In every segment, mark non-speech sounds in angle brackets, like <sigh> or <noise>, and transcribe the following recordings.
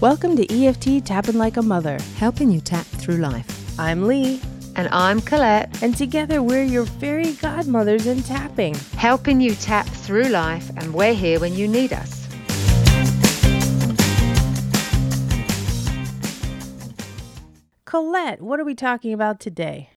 Welcome to EFT Tapping Like a Mother. helping you tap through life. I'm Lee, And I'm Colette, and together we're your fairy godmothers in tapping. helping you tap through life, and we're here when you need us. Colette, what are we talking about today?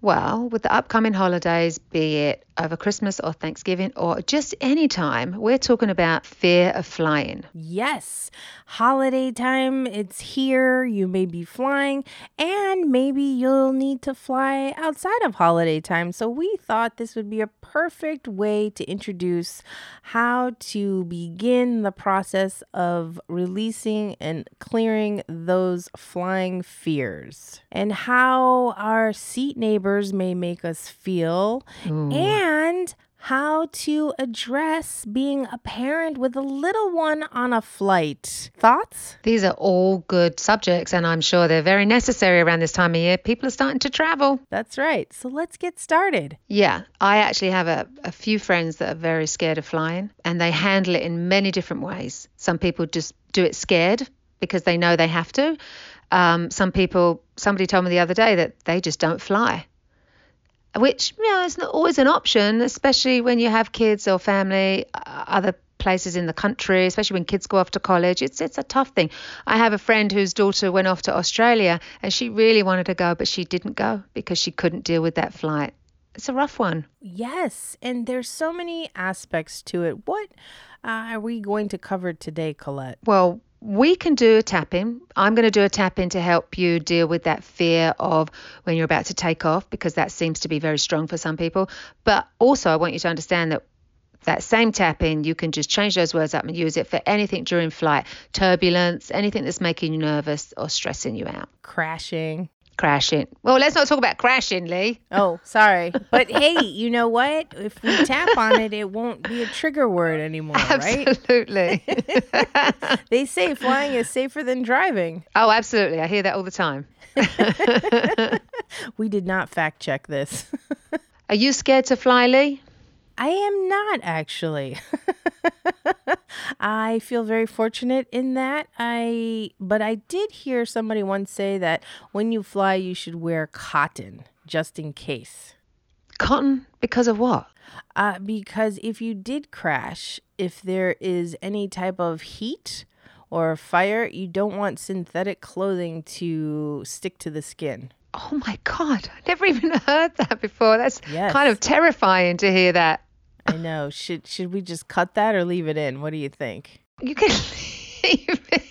Well, with the upcoming holidays, be it over Christmas or Thanksgiving or just any time, we're talking about fear of flying. Yes, holiday time, it's here. You may be flying, and maybe you'll need to fly outside of holiday time. So, we thought this would be a perfect way to introduce how to begin the process of releasing and clearing those flying fears and how our seat neighbors may make us feel and how to address being a parent with a little one on a flight. Thoughts? These are all good subjects, and I'm sure they're very necessary around this time of year. People are starting to travel. That's right. So let's get started. Yeah, I actually have a, a few friends that are very scared of flying, and they handle it in many different ways. Some people just do it scared because they know they have to. Um, some people, somebody told me the other day that they just don't fly, which, you know, is not always an option, especially when you have kids or family, uh, other places in the country, especially when kids go off to college. It's it's a tough thing. I have a friend whose daughter went off to Australia and she really wanted to go, but she didn't go because she couldn't deal with that flight. It's a rough one. Yes, and there's so many aspects to it. What uh, are we going to cover today, Colette? Well, we can do a tap in. I'm going to do a tap in to help you deal with that fear of when you're about to take off because that seems to be very strong for some people. But also, I want you to understand that that same tap in, you can just change those words up and use it for anything during flight turbulence, anything that's making you nervous or stressing you out. Crashing. Crashing. Well, let's not talk about crashing, Lee. Oh, <laughs> sorry. But hey, you know what? If we tap on it, it won't be a trigger word anymore, right? Absolutely. <laughs> <laughs> They say flying is safer than driving. oh, absolutely. I hear that all the time. We did not fact check this. Are you scared to fly, Lee? I am not actually. <laughs> I feel very fortunate in that. I but I did hear somebody once say that when you fly you should wear cotton just in case. Cotton? Because of what? Uh, because if you did crash, if there is any type of heat or fire, you don't want synthetic clothing to stick to the skin. Oh my God, I never even <laughs> heard that before. That's Yes. kind of terrifying to hear that. I know. should should we just cut that or leave it in? What do you think? You can leave it.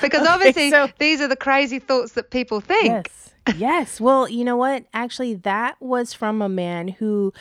because Okay, obviously, so- these are the crazy thoughts that people think. Yes. yes. Well, you know what? Actually, that was from a man who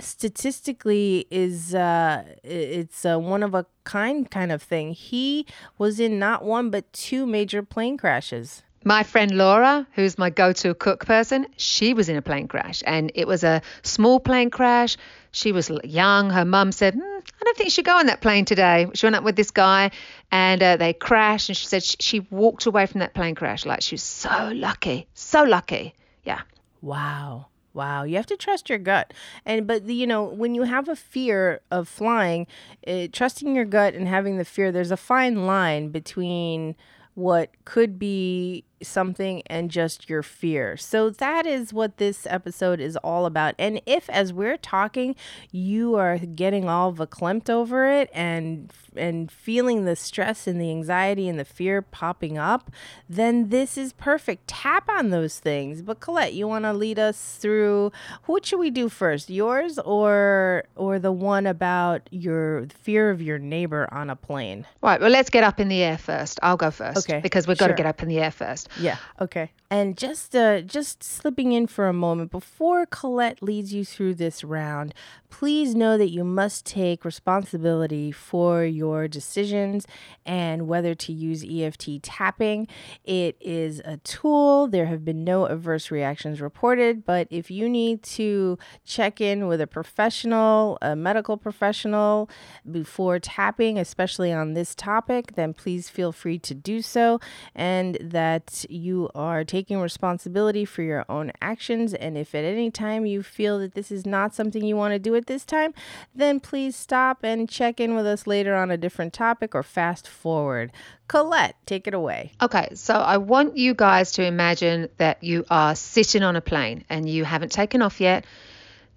statistically is uh it's a one of a kind kind of thing. He was in not one but two major plane crashes. My friend Laura, who's my go to cook person, she was in a plane crash and it was a small plane crash. She was young. Her mum said, "Hmm, I don't think should go on that plane today. She went up with this guy and uh, they crashed. And she said she, she walked away from that plane crash like she was so lucky, so lucky. Yeah. Wow. Wow, you have to trust your gut. And but you know, when you have a fear of flying, uh, trusting your gut and having the fear, there's a fine line between what could be something and just your fear. So that is what this episode is all about. And if as we're talking, you are getting all verklempt over it and and feeling the stress and the anxiety and the fear popping up, then this is perfect. Tap on those things. But Colette, you want to lead us through what should we do first? Yours or or the one about your fear of your neighbor on a plane? Right. Well, let's get up in the air first. I'll go first. Okay, Because we've got to get up in the air first. Yeah. Okay. And just uh just slipping in for a moment before Colette leads you through this round, please know that you must take responsibility for your decisions and whether to use EFT tapping. It is a tool. There have been no adverse reactions reported, but if you need to check in with a professional, a medical professional before tapping, especially on this topic, then please feel free to do so and that you are taking taking responsibility for your own actions. And if at any time you feel that this is not something you want to do at this time, then please stop and check in with us later on a different topic or fast forward. Colette, take it away. Okay, so I want you guys to imagine that you are sitting on a plane and you haven't taken off yet.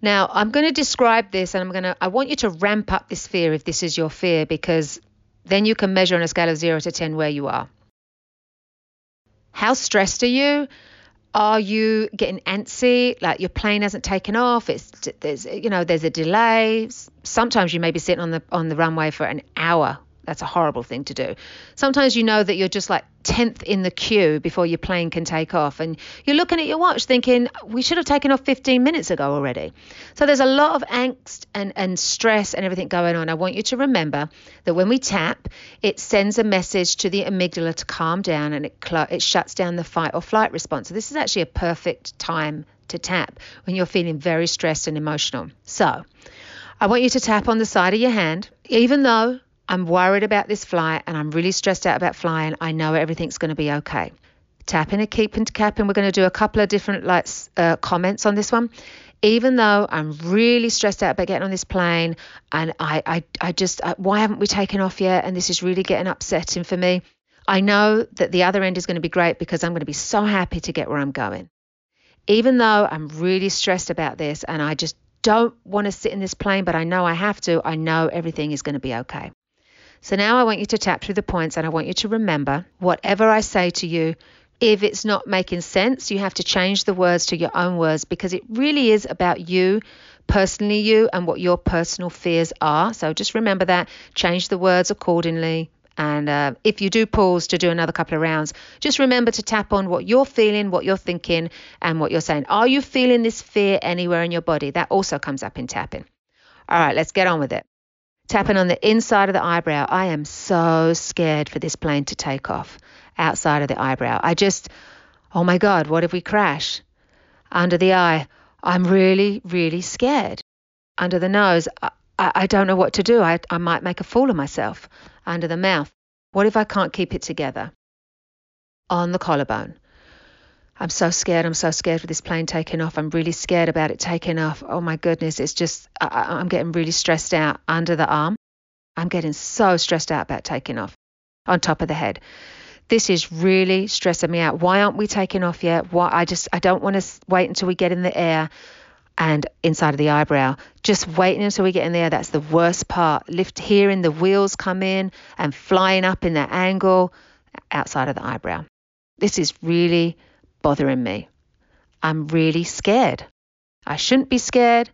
Now, I'm going to describe this and I'm going to I want you to ramp up this fear if this is your fear because then you can measure on a scale of 0 to 10 where you are. How stressed are you? Are you getting antsy? Like your plane hasn't taken off? It's there's you know there's a delay. Sometimes you may be sitting on the on the runway for an hour that's a horrible thing to do. Sometimes you know that you're just like 10th in the queue before your plane can take off. And you're looking at your watch thinking, we should have taken off 15 minutes ago already. So there's a lot of angst and, and stress and everything going on. I want you to remember that when we tap, it sends a message to the amygdala to calm down and it, cl- it shuts down the fight or flight response. So this is actually a perfect time to tap when you're feeling very stressed and emotional. So I want you to tap on the side of your hand, even though I'm worried about this flight and I'm really stressed out about flying. I know everything's going to be okay. tap Tapping and keeping capping. We're going to do a couple of different like uh, comments on this one. Even though I'm really stressed out about getting on this plane, and I, I, I just, I, why haven't we taken off yet? And this is really getting upsetting for me. I know that the other end is going to be great because I'm going to be so happy to get where I'm going. Even though I'm really stressed about this and I just don't want to sit in this plane, but I know I have to, I know everything is going to be okay. So now I want you to tap through the points and I want you to remember whatever I say to you, if it's not making sense, you have to change the words to your own words because it really is about you, personally you, and what your personal fears are. So just remember that, change the words accordingly. And uh, if you do pause to do another couple of rounds, just remember to tap on what you're feeling, what you're thinking, and what you're saying. Are you feeling this fear anywhere in your body? That also comes up in tapping. All right, let's get on with it tapping on the inside of the eyebrow. I am so scared for this plane to take off outside of the eyebrow. I just, oh my God, what if we crash? Under the eye, I'm really, really scared. Under the nose, I, I don't know what to do. I, I might make a fool of myself. Under the mouth, what if I can't keep it together? On the collarbone, I'm so scared. I'm so scared for this plane taking off. I'm really scared about it taking off. Oh my goodness. It's just, I, am getting really stressed out under the arm. I'm getting so stressed out about taking off on top of the head. This is really stressing me out. Why aren't we taking off yet? Why? I just, I don't want to wait until we get in the air and inside of the eyebrow. Just waiting until we get in there. That's the worst part. Lift, hearing the wheels come in and flying up in that angle outside of the eyebrow. This is really bothering me. I'm really scared. I shouldn't be scared,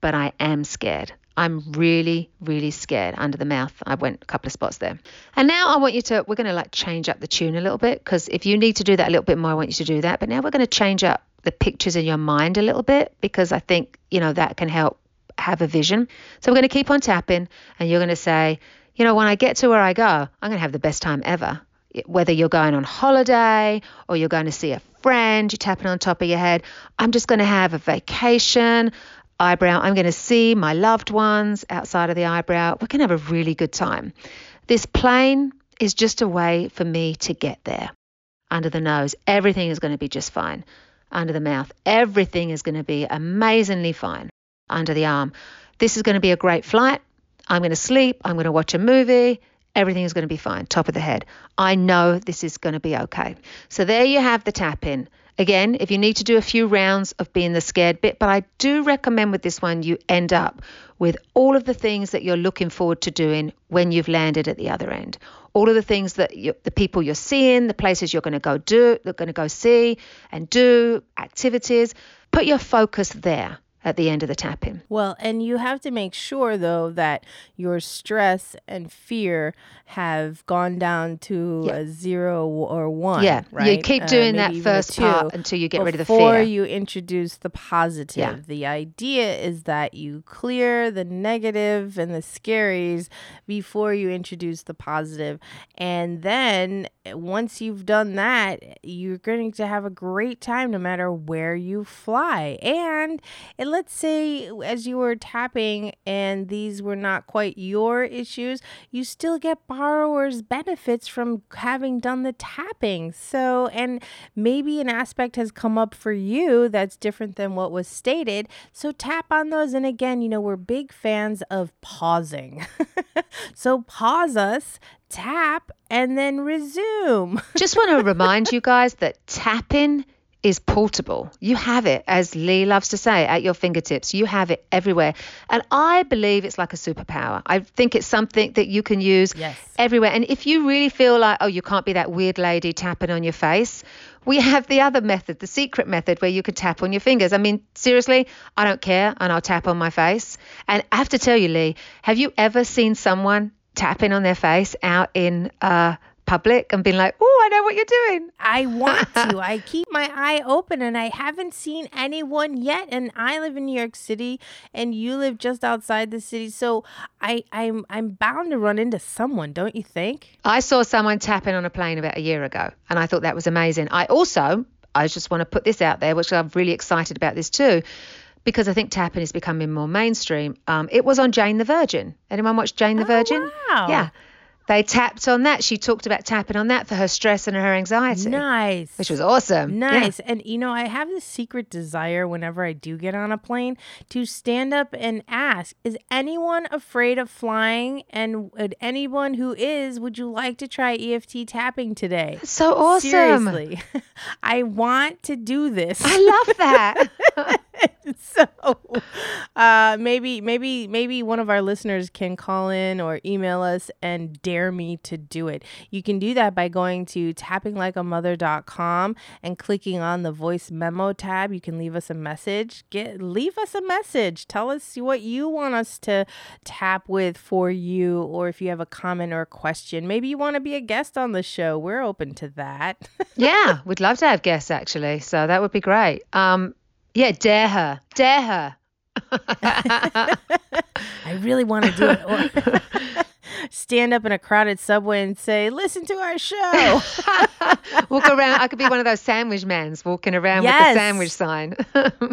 but I am scared. I'm really, really scared under the mouth. I went a couple of spots there. And now I want you to, we're going to like change up the tune a little bit because if you need to do that a little bit more, I want you to do that. But now we're going to change up the pictures in your mind a little bit because I think, you know, that can help have a vision. So we're going to keep on tapping and you're going to say, you know, when I get to where I go, I'm going to have the best time ever. Whether you're going on holiday or you're going to see a friend, you're tapping on top of your head. I'm just going to have a vacation. Eyebrow, I'm going to see my loved ones outside of the eyebrow. We're going to have a really good time. This plane is just a way for me to get there. Under the nose, everything is going to be just fine. Under the mouth, everything is going to be amazingly fine. Under the arm, this is going to be a great flight. I'm going to sleep. I'm going to watch a movie everything is going to be fine, top of the head. I know this is going to be okay. So there you have the tap in. Again, if you need to do a few rounds of being the scared bit, but I do recommend with this one you end up with all of the things that you're looking forward to doing when you've landed at the other end. All of the things that you, the people you're seeing, the places you're going to go do, they're going to go see and do, activities. Put your focus there at the end of the tapping. Well, and you have to make sure though that your stress and fear have gone down to yeah. a zero or one. Yeah, right. You keep uh, doing uh, that first part until you get rid of the fear. Before you introduce the positive. Yeah. The idea is that you clear the negative and the scaries before you introduce the positive, and then once you've done that, you're going to have a great time no matter where you fly, and it let's say as you were tapping and these were not quite your issues, you still get borrowing benefits from having done the tapping. So, and maybe an aspect has come up for you that's different than what was stated. So, tap on those. And again, you know, we're big fans of pausing. <laughs> so, pause us, tap, and then resume. <laughs> Just want to remind you guys that tapping is portable. You have it, as Lee loves to say, at your fingertips. You have it everywhere. And I believe it's like a superpower. I think it's something that you can use Yes. everywhere. And if you really feel like, oh, you can't be that weird lady tapping on your face, we have the other method, the secret method, where you could tap on your fingers. I mean, seriously, I don't care, and I'll tap on my face. And I have to tell you, Lee, have you ever seen someone tapping on their face out in uh, public and been like, oh, I know what you're doing? I want <laughs> to. I keep my eye open and I haven't seen anyone yet. And I live in New York City and you live just outside the city. So I, I'm I'm bound to run into someone, don't you think? I saw someone tapping on a plane about a year ago, and I thought that was amazing. I also, I just want to put this out there, which I'm really excited about this too, because I think tapping is becoming more mainstream. Um, it was on Jane the Virgin. Anyone watch Jane the Virgin? Oh, wow. Yeah. They tapped on that. She talked about tapping on that for her stress and her anxiety, Nice. which was awesome. Yeah. Nice. And you know, I have this secret desire whenever I do get on a plane to stand up and ask, is anyone afraid of flying? And would anyone who is, would you like to try EFT tapping today? So awesome. Seriously. <laughs> I want to do this. I love that. <laughs> so uh maybe maybe maybe one of our listeners can call in or email us and dare me to do it you can do that by going to tappinglikeamother.com and clicking on the voice memo tab you can leave us a message get leave us a message tell us what you want us to tap with for you or if you have a comment or a question maybe you want to be a guest on the show we're open to that <laughs> yeah, we'd love to have guests actually. So that would be great. Um, yeah, dare her. Dare her. <laughs> I really want to do it. <laughs> Stand up in a crowded subway and say, "Listen to our show." <laughs> Walk around. I could be one of those sandwich mans walking around with Yes. the sandwich sign.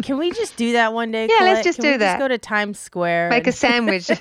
Can we just do that one day? Yeah, let's just Can do that. Just go to Times Square. Make a sandwich. <laughs>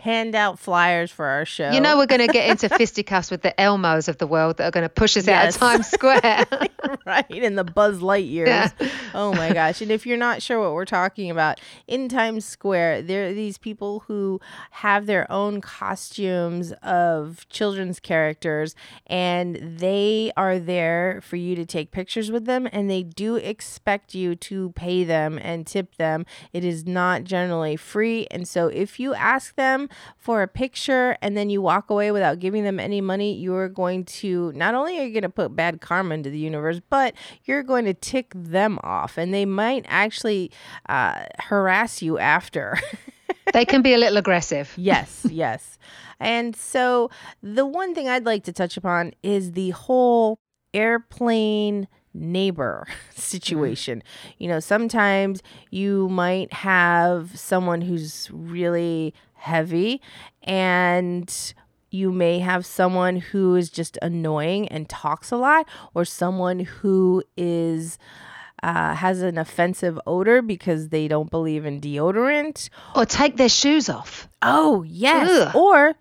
hand out flyers for our show. You know we're going to get into fisticuffs with the Elmos of the world that are going to push us Yes. out of Times Square. <laughs> right? In the Buzz Lightyears. Yeah. Oh my gosh. And if you're not sure what we're talking about, in Times Square, there are these people who have their own costumes of children's characters, and they are there for you to take pictures with them, and they do expect you to pay them and tip them. It is not generally free. And so if you ask them for a picture and then you walk away without giving them any money, you're going to not only are you going to put bad karma into the universe, but you're going to tick them off and they might actually uh, harass you after. <laughs> they can be a little aggressive. yes, <laughs> yes. And so the one thing I'd like to touch upon is the whole airplane neighbor <laughs> situation. You know, sometimes you might have someone who's really heavy and you may have someone who is just annoying and talks a lot or someone who is uh, has an offensive odor because they don't believe in deodorant Or take their shoes off. Oh, yes. Ugh. Or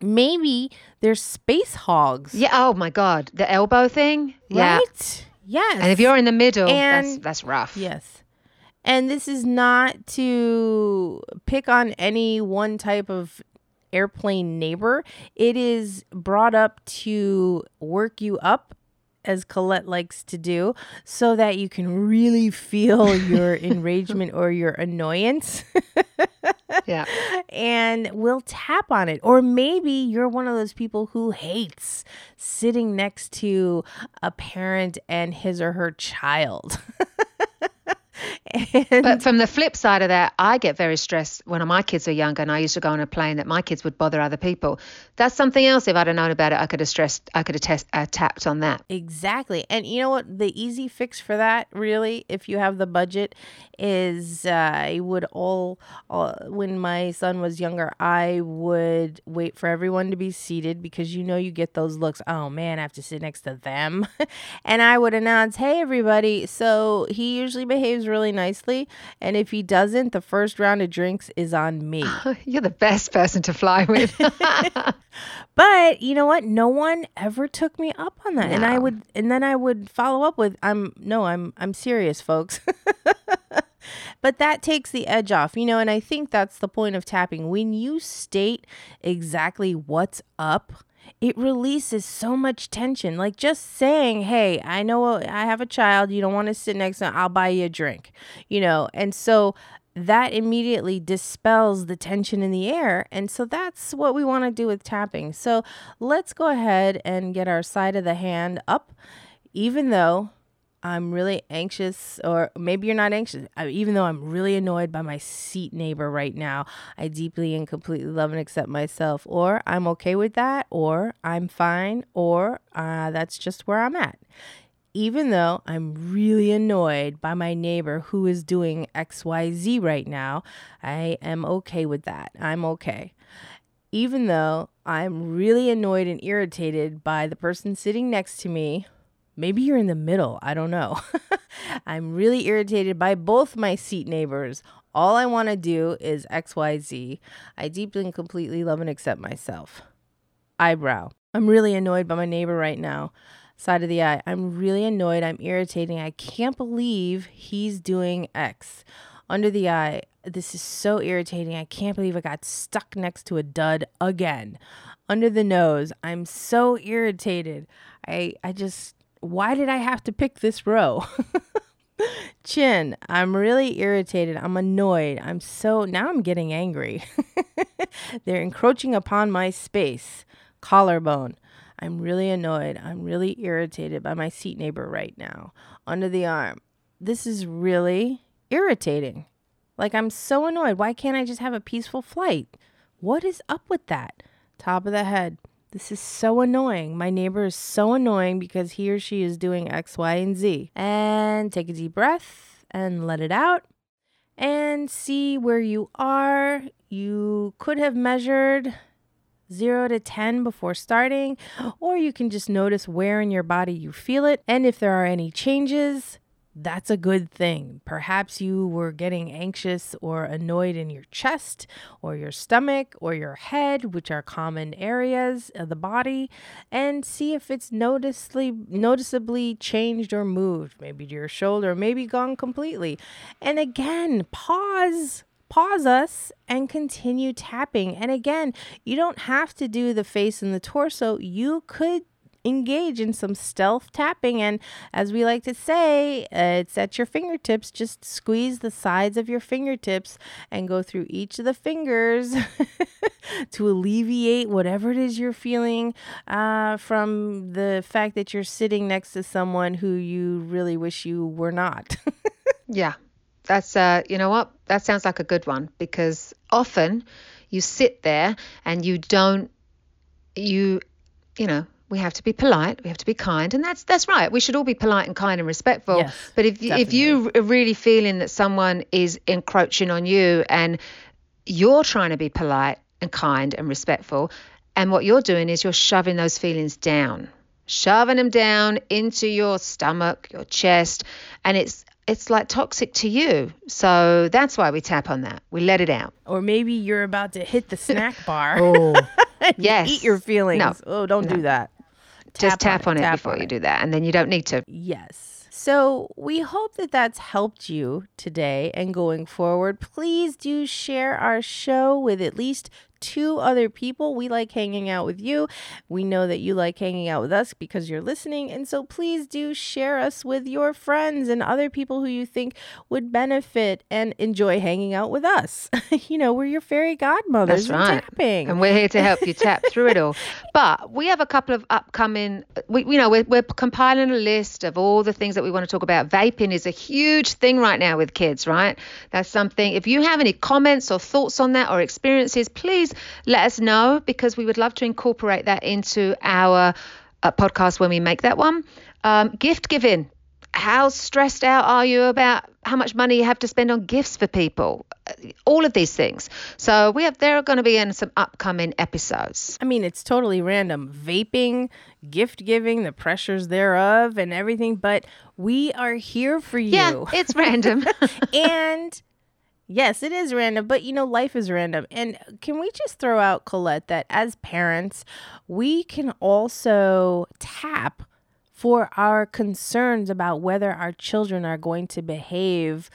maybe they're space hogs. Yeah. Oh my God. The elbow thing. Yeah. Yes. And if you're in the middle, that's that's rough. Yes. And this is not to pick on any one type of airplane neighbor. It is brought up to work you up, as Colette likes to do, so that you can really feel <laughs> your enragement or your annoyance. <laughs> Yeah. and we'll tap on it. Or maybe you're one of those people who hates sitting next to a parent and his or her child. <laughs> and But from the flip side of that, I get very stressed when my kids are younger, and I used to go on a plane that my kids would bother other people. That's something else. If I'd have known about it, I could have stressed. I could have test, uh, tapped on that. Exactly. And you know what? The easy fix for that, really, if you have the budget, is uh, I would all, all, when my son was younger, I would wait for everyone to be seated because you know you get those looks, oh man, I have to sit next to them. <laughs> and I would announce, hey, everybody. So he usually behaves really nicely. And if he doesn't, the first round of drinks is on me. <laughs> You're the best person to fly with. <laughs> <laughs> but you know what? No one ever took me up on that. And I would and then I would follow up with I'm no, I'm I'm serious, folks. but that takes the edge off, you know, and I think that's the point of tapping. When you state exactly what's up, it releases so much tension. Like just saying, "Hey, I know I have a child. You don't want to sit next to. Me. I'll buy you a drink," you know. And so that immediately dispels the tension in the air. And so that's what we want to do with tapping. So let's go ahead and get our side of the hand up, even though I'm really anxious, or maybe you're not anxious, I, even though I'm really annoyed by my seat neighbor right now. I deeply and completely love and accept myself, or I'm okay with that, or I'm fine, or uh, that's just where I'm at. Even though I'm really annoyed by my neighbor who is doing XYZ right now, I am okay with that. I'm okay even though I'm really annoyed and irritated by the person sitting next to me, maybe you're in the middle, I don't know. <laughs> I'm really irritated by both my seat neighbors. All I want to do is XYZ. I deeply and completely love and accept myself. Eyebrow. I'm really annoyed by my neighbor right now. Side of the eye. I'm really annoyed. I'm irritating. I can't believe he's doing X. Under the eye. This is so irritating. I can't believe I got stuck next to a dud again. Under the nose. I'm so irritated. I I just why did I have to pick this row? <laughs> Chin, I'm really irritated. I'm annoyed. I'm so now I'm getting angry. <laughs> They're encroaching upon my space. Collarbone. I'm really annoyed. I'm really irritated by my seat neighbor right now. Under the arm. This is really irritating. Like I'm so annoyed. Why can't I just have a peaceful flight? What is up with that? Top of the head. This is so annoying. My neighbor is so annoying because he or she is doing X, Y, and Z. And take a deep breath and let it out and see where you are. You could have measured zero to 10 before starting, or you can just notice where in your body you feel it. And if there are any changes, that's a good thing. Perhaps you were getting anxious or annoyed in your chest or your stomach or your head, which are common areas of the body, and see if it's noticeably noticeably changed or moved, maybe to your shoulder, maybe gone completely. And again, pause pause us and continue tapping. And again, you don't have to do the face and the torso. You could engage in some stealth tapping. And as we like to say, uh, it's at your fingertips. Just squeeze the sides of your fingertips and go through each of the fingers <laughs> to alleviate whatever it is you're feeling uh, from the fact that you're sitting next to someone who you really wish you were not. <laughs> Yeah, that's uh, you know what? That sounds like a good one because often you sit there and you don't, you, you know, we have to be polite, we have to be kind, and that's that's right. We should all be polite and kind and respectful. Yes, but if you, if you are really feeling that someone is encroaching on you and you're trying to be polite and kind and respectful, and what you're doing is you're shoving those feelings down, shoving them down into your stomach, your chest, and it's it's like toxic to you. So that's why we tap on that. We let it out. or maybe you're about to hit the <laughs> snack bar. Oh, <laughs> and yes. Eat your feelings. No. Oh, don't do that. Just tap on it, tap before on you do that, and then you don't need to. Yes. So we hope that that's helped you today and going forward. Please do share our show with at least two other people. We like hanging out with you. We know that you like hanging out with us because you're listening. And so please do share us with your friends and other people who you think would benefit and enjoy hanging out with us. <laughs> you know, we're your fairy godmothers That's right. tapping. And we're here to help you tap through it all. <laughs> But we have a couple of upcoming, we, you know, we're, we're compiling a list of all the things that we want to talk about. Vaping is a huge thing right now with kids, right? That's something, if you have any comments or thoughts on that or experiences, please let us know because we would love to incorporate that into our uh, podcast when we make that one. Um, gift giving. how stressed out are you about how much money you have to spend on gifts for people? All of these things. So we have there are going to be in some upcoming episodes. I mean, it's totally random. Vaping, gift giving, the pressures thereof, and everything. But we are here for you. Yeah, it's random. <laughs> and Yes, it is random, but you know, life is random. And can we just throw out, Colette, that as parents, we can also tap for our concerns about whether our children are going to behave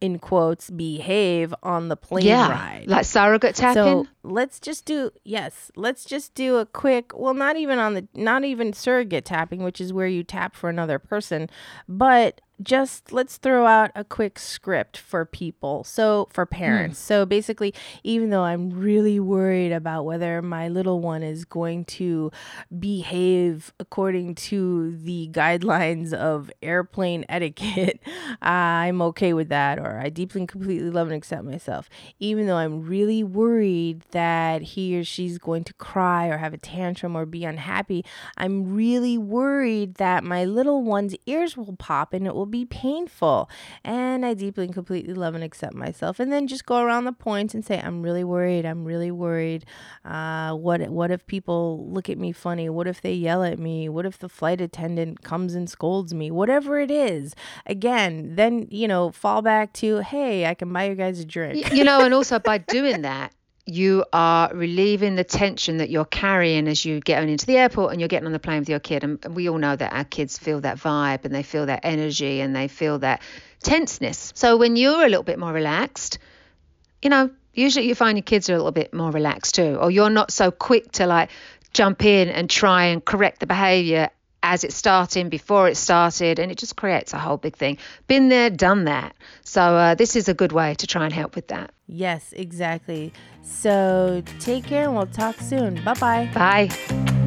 in quotes behave on the plane yeah, ride. Like surrogate tapping. So let's just do yes, let's just do a quick well not even on the not even surrogate tapping, which is where you tap for another person, but just let's throw out a quick script for people. So, for parents. Mm. So, basically, even though I'm really worried about whether my little one is going to behave according to the guidelines of airplane etiquette, <laughs> I'm okay with that, or I deeply and completely love and accept myself. Even though I'm really worried that he or she's going to cry or have a tantrum or be unhappy, I'm really worried that my little one's ears will pop and it will be painful. And I deeply and completely love and accept myself. And then just go around the points and say, I'm really worried. I'm really worried. Uh, what, what if people look at me funny? What if they yell at me? What if the flight attendant comes and scolds me? Whatever it is. Again, then, you know, fall back to, hey, I can buy you guys a drink. You know, and also by doing that, you are relieving the tension that you're carrying as you get on into the airport and you're getting on the plane with your kid. And we all know that our kids feel that vibe and they feel that energy and they feel that tenseness. So when you're a little bit more relaxed, you know, usually you find your kids are a little bit more relaxed too, or you're not so quick to like jump in and try and correct the behavior as it's starting, before it started, and it just creates a whole big thing. Been there, done that. So, uh, this is a good way to try and help with that. Yes, exactly. So, take care and we'll talk soon. Bye-bye. Bye.